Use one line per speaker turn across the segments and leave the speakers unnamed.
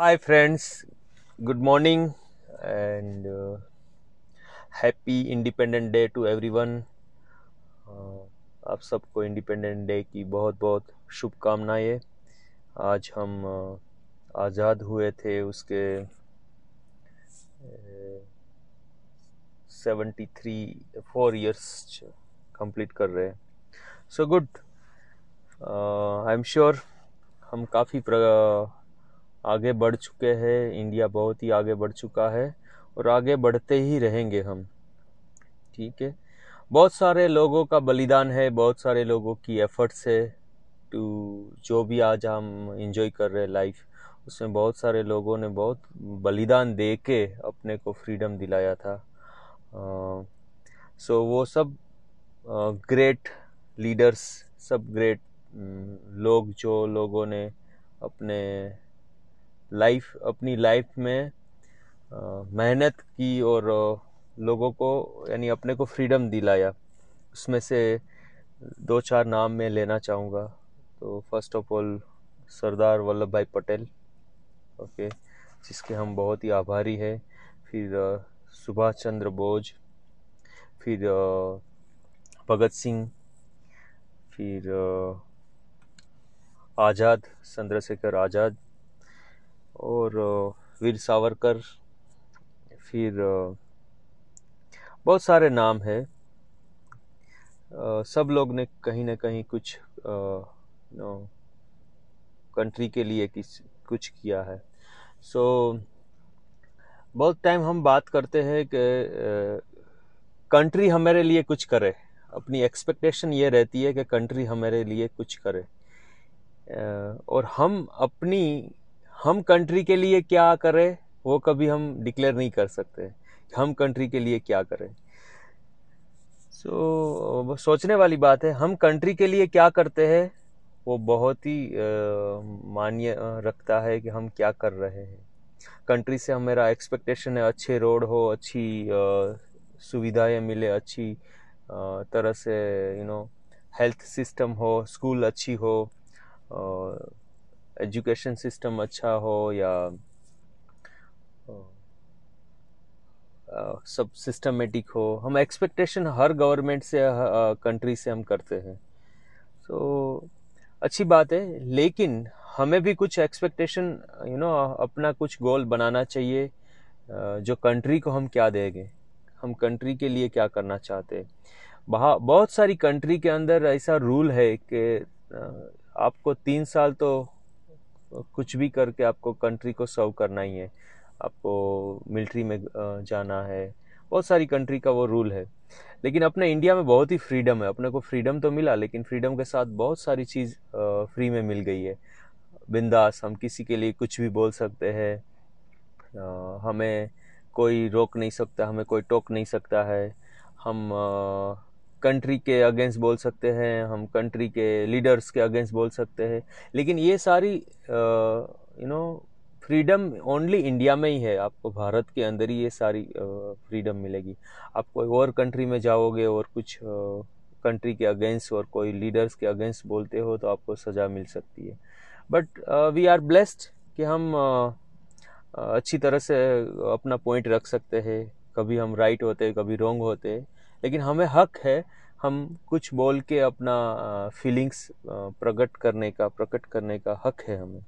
Good morning and uh, happy Independent Day to everyone. Uh, आप सबको independent day की बहुत बहुत शुभकामनाएँ। आज हम uh, आज़ाद हुए थे उसके seventy three four years complete कर रहे हैं। So good I am sure हम काफ़ी आगे बढ़ चुके हैं। इंडिया बहुत ही आगे बढ़ चुका है और आगे बढ़ते ही रहेंगे हम। ठीक है? बहुत सारे लोगों का बलिदान है बहुत सारे लोगों की एफर्ट्स है टू जो भी आज हम इंजॉय कर रहे हैं लाइफ उसमें बहुत सारे लोगों ने बहुत बलिदान दे के अपने को फ्रीडम दिलाया था। सो so, वो सब ग्रेट लीडर्स सब ग्रेट लोग जो लोगों ने अपने लाइफ, अपनी लाइफ में मेहनत की और लोगों को, यानी अपने को फ्रीडम दिलाया। उसमें से दो चार नाम मैं लेना चाहूँगा। तो first of all Sardar Vallabhbhai Patel. Okay, जिसके हम बहुत ही आभारी हैं। फिर सुभाष चंद्र बोस। फिर भगत सिंह। फिर आज़ाद, चंद्रशेखर आज़ाद। और वीर सावरकर फिर बहुत सारे नाम है। सब लोग ने कहीं ना कहीं कुछ कंट्री के लिए किस कुछ किया है। सो so, बहुत टाइम हम बात करते हैं कि कंट्री हमारे लिए कुछ करे। अपनी एक्सपेक्टेशन ये रहती है कि कंट्री हमारे लिए कुछ करे। और हम अपनी हम कंट्री के लिए क्या करें वो कभी हम डिक्लेयर नहीं कर सकते। हम कंट्री के लिए क्या करें? सो so, सोचने वाली बात है हम कंट्री के लिए क्या करते हैं वो बहुत ही मान्य रखता है कि हम क्या कर रहे हैं। कंट्री से हम मेरा एक्सपेक्टेशन है अच्छे रोड हो अच्छी सुविधाएँ मिले अच्छी तरह से यू नो हेल्थ सिस्टम हो स्कूल अच्छी हो एजुकेशन सिस्टम अच्छा हो या सब सिस्टमेटिक हो, हम एक्सपेक्टेशन हर गवर्नमेंट से कंट्री से हम करते हैं। तो अच्छी बात है, लेकिन हमें भी कुछ एक्सपेक्टेशन यू नो अपना कुछ गोल बनाना चाहिए जो कंट्री को हम क्या देंगे, हम कंट्री के लिए क्या करना चाहते हैं। बहुत सारी कंट्री के अंदर ऐसा रूल है कि आपको तीन साल तो कुछ भी करके आपको कंट्री को सर्व करना ही है। आपको मिलिट्री में जाना है। बहुत सारी कंट्री का वो रूल है। लेकिन अपने इंडिया में बहुत ही फ्रीडम है। अपने को फ्रीडम तो मिला, लेकिन फ्रीडम के साथ बहुत सारी चीज़ फ्री में मिल गई है। बिंदास, हम किसी के लिए कुछ भी बोल सकते हैं। हमें कोई रोक नहीं सकता, हमें कोई टोक नहीं सकता है। हम कंट्री के अगेंस्ट बोल सकते हैं हम कंट्री के लीडर्स के अगेंस्ट बोल सकते हैं। लेकिन ये सारी you know freedom only India में ही है। आपको भारत के अंदर ही ये सारी फ्रीडम मिलेगी। आप कोई और कंट्री में जाओगे और कुछ कंट्री के अगेंस्ट और कोई लीडर्स के अगेंस्ट बोलते हो तो आपको सज़ा मिल सकती है। बट वी आर ब्लेस्ड कि हम uh, अच्छी तरह से अपना पॉइंट रख सकते हैं। कभी हम राइट होते कभी रॉन्ग होते। लेकिन हमें हक है, हम कुछ बोल के अपना फीलिंग्स प्रकट करने का, प्रकट करने का हक है हमें।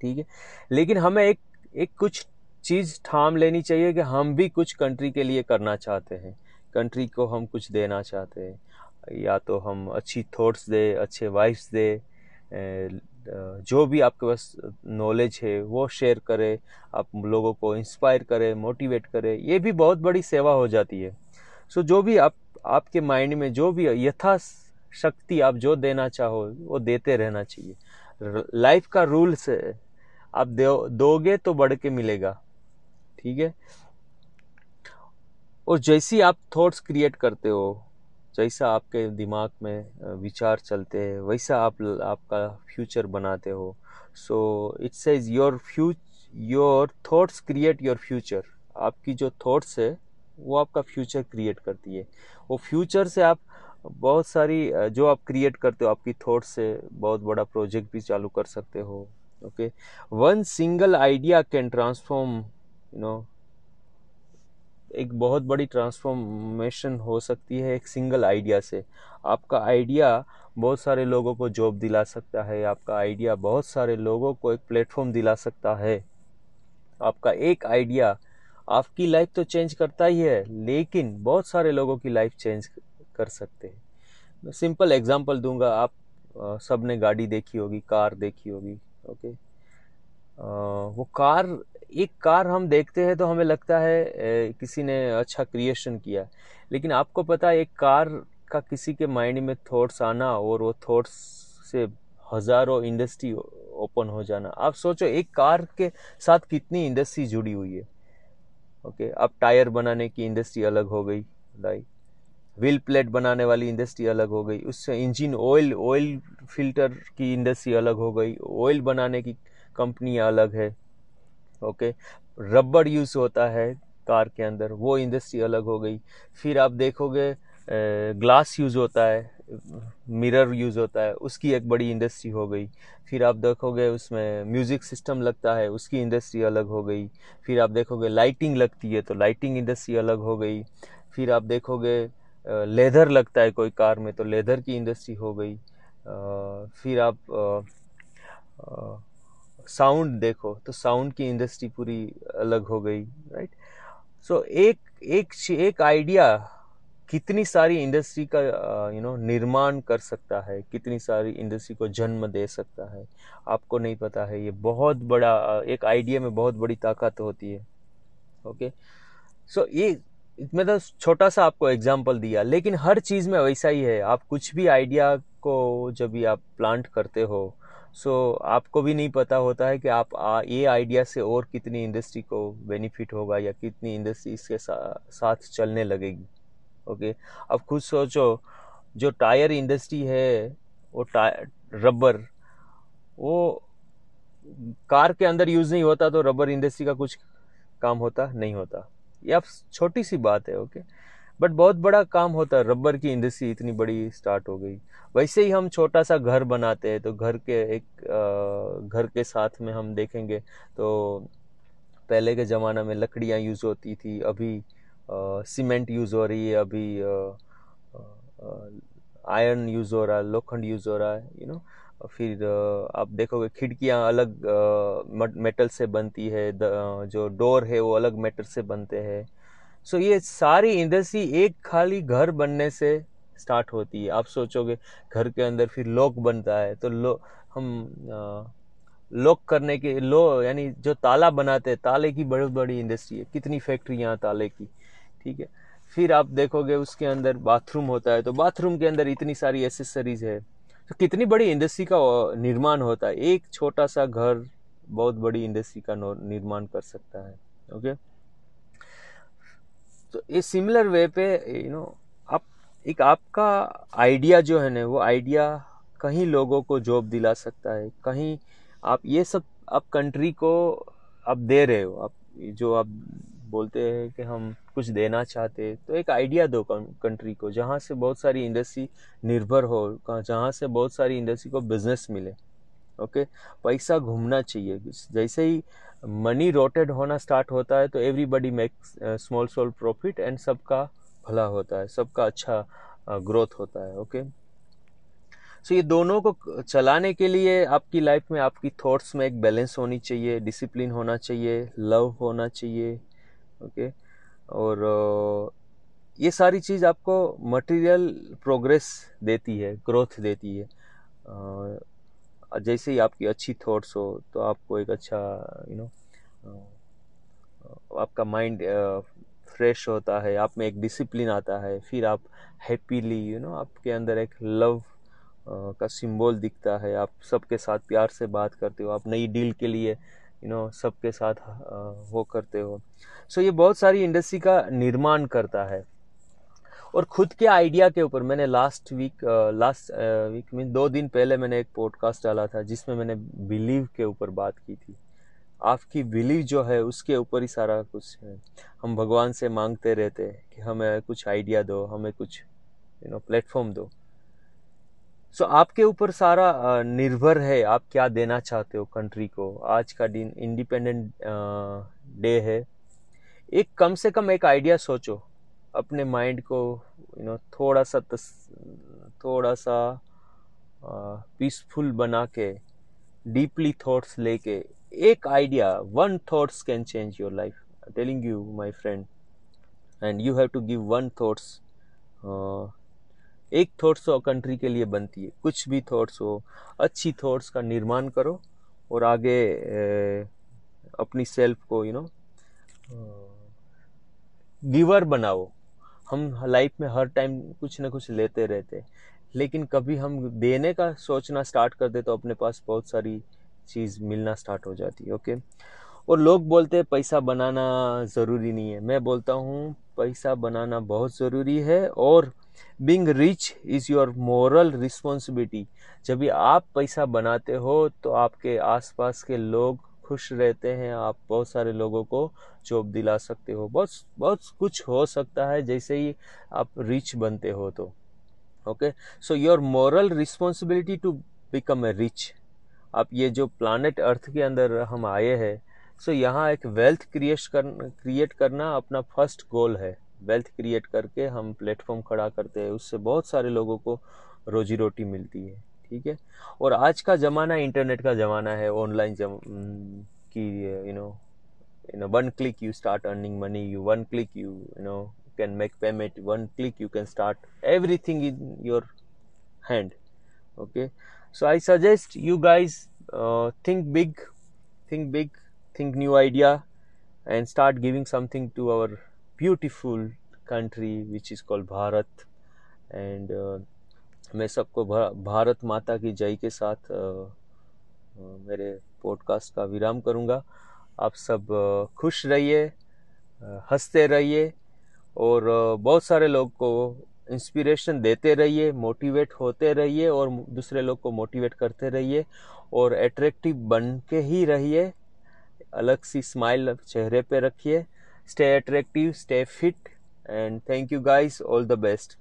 ठीक है? लेकिन हमें एक एक कुछ चीज़ ठाम लेनी चाहिए कि हम भी कुछ कंट्री के लिए करना चाहते हैं। कंट्री को हम कुछ देना चाहते हैं। या तो हम अच्छी थॉट्स दे, अच्छे वाइफ्स दे जो भी आपके पास नॉलेज है, वो शेयर करें, आप लोगों को इंस्पायर करें मोटिवेट करें। ये भी बहुत बड़ी सेवा हो जाती है। सो जो भी आप, आपके माइंड में जो भी यथा शक्ति आप जो देना चाहो, वो देते रहना चाहिए। लाइफ का रूल्स है। आप दोगे तो बढ़ के मिलेगा। ठीक है? और जैसी आप थॉट्स क्रिएट करते हो, जैसा आपके दिमाग में विचार चलते हैं, वैसा आप, आपका फ्यूचर बनाते हो। So it's says your few your thoughts create your future आपकी जो थॉट्स है वो आपका फ्यूचर क्रिएट करती है। वो फ्यूचर से आप बहुत सारी जो आप क्रिएट करते हो, आपकी थॉट से बहुत बड़ा प्रोजेक्ट भी चालू कर सकते हो okay one single idea can transform you know एक बहुत बड़ी ट्रांसफॉर्मेशन हो सकती है एक सिंगल आइडिया से। आपका आइडिया बहुत सारे लोगों को जॉब दिला सकता है, आपका आइडिया बहुत सारे लोगों को एक प्लेटफॉर्म दिला सकता है। आपका एक आइडिया आपकी लाइफ तो चेंज करता ही है, लेकिन बहुत सारे लोगों की लाइफ चेंज कर सकते हैं। मैं सिंपल एग्जांपल दूँगा, आप सबने गाड़ी देखी होगी, कार देखी होगी ओके वो कार, एक कार हम देखते हैं तो हमें लगता है किसी ने अच्छा क्रिएशन किया। लेकिन आपको पता है, एक कार का किसी के माइंड में थॉट्स आना और वो थॉट्स से हज़ारों इंडस्ट्री ओपन हो जाना। आप सोचो, एक कार के साथ कितनी इंडस्ट्री जुड़ी हुई है। ओके अब टायर बनाने की इंडस्ट्री अलग हो गई लाइक व्हील प्लेट बनाने वाली इंडस्ट्री अलग हो गई, उससे इंजन ऑयल ऑयल फ़िल्टर की इंडस्ट्री अलग हो गई ऑयल बनाने की कंपनी अलग है ओके रबड़ यूज़ होता है कार के अंदर, वो इंडस्ट्री अलग हो गई। फिर आप देखोगे ग्लास यूज़ होता है मिरर यूज़ होता है उसकी एक बड़ी इंडस्ट्री हो गई। फिर आप देखोगे उसमें म्यूज़िक सिस्टम लगता है उसकी इंडस्ट्री अलग हो गई। फिर आप देखोगे लाइटिंग लगती है तो लाइटिंग इंडस्ट्री अलग हो गई। फिर आप देखोगे लेदर लगता है कोई कार में तो लेदर की इंडस्ट्री हो गई। फिर आप साउंड देखो तो साउंड की इंडस्ट्री पूरी अलग हो गई राइट सो so, एक एक एक आइडिया कितनी सारी इंडस्ट्री का यू नो निर्माण कर सकता है कितनी सारी इंडस्ट्री को जन्म दे सकता है आपको नहीं पता है। ये बहुत बड़ा एक आइडिया में बहुत बड़ी ताकत होती है। ओके? सो ये मैं तो छोटा सा आपको एग्जांपल दिया लेकिन हर चीज़ में वैसा ही है। आप कुछ भी आइडिया को जब भी आप प्लांट करते हो सो so, आपको भी नहीं पता होता है कि आप आ, ये आइडिया से और कितनी इंडस्ट्री को बेनिफिट होगा या कितनी इंडस्ट्री इसके सा, साथ चलने लगेगी। ओके? अब खुद सोचो, जो टायर इंडस्ट्री है, वो रबर, वो कार के अंदर यूज़ नहीं होता तो रबर इंडस्ट्री का कुछ काम होता, नहीं होता। ये अब छोटी सी बात है, ओके? बट बहुत बड़ा काम होता है रबर की इंडस्ट्री इतनी बड़ी स्टार्ट हो गई। वैसे ही हम छोटा सा घर बनाते हैं तो घर के एक घर के साथ में हम देखेंगे तो पहले के ज़माना में लकड़ियाँ यूज़ होती थी, अभी सीमेंट यूज़ हो रही है अभी आयरन यूज़ हो रहा है, लोखंड यूज़ हो रहा है यू नो फिर आप देखोगे खिड़कियाँ अलग मेटल से बनती है जो डोर है वो अलग मेटल से बनते हैं. सो ये सारी इंडस्ट्री एक खाली घर बनने से स्टार्ट होती है. आप सोचोगे घर के अंदर फिर लॉक बनता है तो लो, हम लॉक करने के, लो, यानी जो ताला बनाते हैं, ताले की बड़ी बड़ी इंडस्ट्री है. कितनी फैक्ट्रियाँ ताले की? ठीक है। फिर आप देखोगे उसके अंदर बाथरूम होता है तो बाथरूम के अंदर इतनी सारी एसेसरीज है। तो कितनी बड़ी इंडस्ट्री का निर्माण होता है। एक छोटा सा घर बहुत बड़ी इंडस्ट्री का निर्माण कर सकता है ओके तो ये सिमिलर वे पे यू नो आप, एक आपका आइडिया जो है ना, वो आइडिया कहीं लोगों को जॉब दिला सकता है। कहीं आप, ये सब आप कंट्री को आप दे रहे हो। आप, जो आप बोलते हैं कि हम कुछ देना चाहते तो एक आइडिया दो कंट्री को, जहाँ से बहुत सारी इंडस्ट्री निर्भर हो जहाँ से बहुत सारी इंडस्ट्री को बिज़नेस मिले, ओके? पैसा घूमना चाहिए। जैसे ही मनी रोटेड होना स्टार्ट होता है तो everybody makes small small profit and सबका भला होता है, सबका अच्छा ग्रोथ होता है, ओके? okay? सो ये दोनों को चलाने के लिए आपकी लाइफ में आपकी थॉट्स में एक बैलेंस होनी चाहिए, डिसिप्लिन होना चाहिए, लव होना चाहिए, ओके? और ये सारी चीज़ आपको मटेरियल प्रोग्रेस देती है ग्रोथ देती है। जैसे ही आपकी अच्छी थॉट्स हो तो आपको एक अच्छा यू नो आपका माइंड फ्रेश होता है, आप में एक डिसिप्लिन आता है, फिर आप हैप्पीली यू नो आपके अंदर एक लव का सिंबल दिखता है। आप सबके साथ प्यार से बात करते हो, आप नई डील के लिए यू नो सबके साथ वो करते हो। सो so, ये बहुत सारी इंडस्ट्री का निर्माण करता है। और खुद के आइडिया के ऊपर मैंने लास्ट वीक लास्ट वीक में दो दिन पहले मैंने एक पॉडकास्ट डाला था जिसमें मैंने बिलीव के ऊपर बात की थी। आपकी बिलीव जो है उसके ऊपर ही सारा कुछ है। हम भगवान से मांगते रहते हैं कि हमें कुछ आइडिया दो हमें कुछ यू नो प्लेटफॉर्म दो। सो so, आपके ऊपर सारा निर्भर है आप क्या देना चाहते हो कंट्री को? आज का दिन इंडिपेंडेंट डे है। एक कम से कम एक आइडिया सोचो अपने माइंड को यू नो थोड़ा सा तस, थोड़ा सा पीसफुल बना के डीपली थॉट्स लेके एक idea one thoughts can change your life telling you my friend and you have to give one thoughts एक थॉट्स तो कंट्री के लिए बनती है। कुछ भी थॉट्स हो, अच्छी थॉट्स का निर्माण करो और आगे अपनी सेल्फ को यू नो गिवर बनाओ। हम लाइफ में हर टाइम कुछ ना कुछ लेते रहते लेकिन कभी हम देने का सोचना स्टार्ट कर दे तो अपने पास बहुत सारी चीज़ मिलना स्टार्ट हो जाती है ओके और लोग बोलते हैं, पैसा बनाना ज़रूरी नहीं है। मैं बोलता हूँ, पैसा बनाना बहुत ज़रूरी है और being rich is your moral responsibility जब भी आप पैसा बनाते हो तो आपके आसपास के लोग खुश रहते हैं। आप बहुत सारे लोगों को जॉब दिला सकते हो। बहुत बहुत कुछ हो सकता है, जैसे ही आप रिच बनते हो तो। Okay so your moral responsibility to become a rich आप ये जो प्लानट अर्थ के अंदर हम आए हैं सो so, यहाँ एक वेल्थ क्रिएट कर क्रिएट करना अपना फ़र्स्ट गोल है। वेल्थ क्रिएट करके हम प्लेटफॉर्म खड़ा करते हैं। उससे बहुत सारे लोगों को रोजी रोटी मिलती है। ठीक है? और आज का ज़माना इंटरनेट का ज़माना है। ऑनलाइन जम की you know you know one click you start earning money you one click you you know can make payment one click you can start everything in your hand okay so I suggest you guys think big think big think new idea and start giving something to our beautiful country which is called Bharat and uh, मैं सबको भारत माता की जय के साथ uh, uh, मेरे podcast का विराम करूँगा। आप सब खुश रहिए हँसते रहिए और बहुत सारे लोग को इंस्पिरेशन देते रहिए मोटिवेट होते रहिए और दूसरे लोग को मोटिवेट करते रहिए और अट्रैक्टिव बन के ही रहिए। अलग सी स्माइल चेहरे पे रखिए। Stay attractive stay fit and thank you guys all the best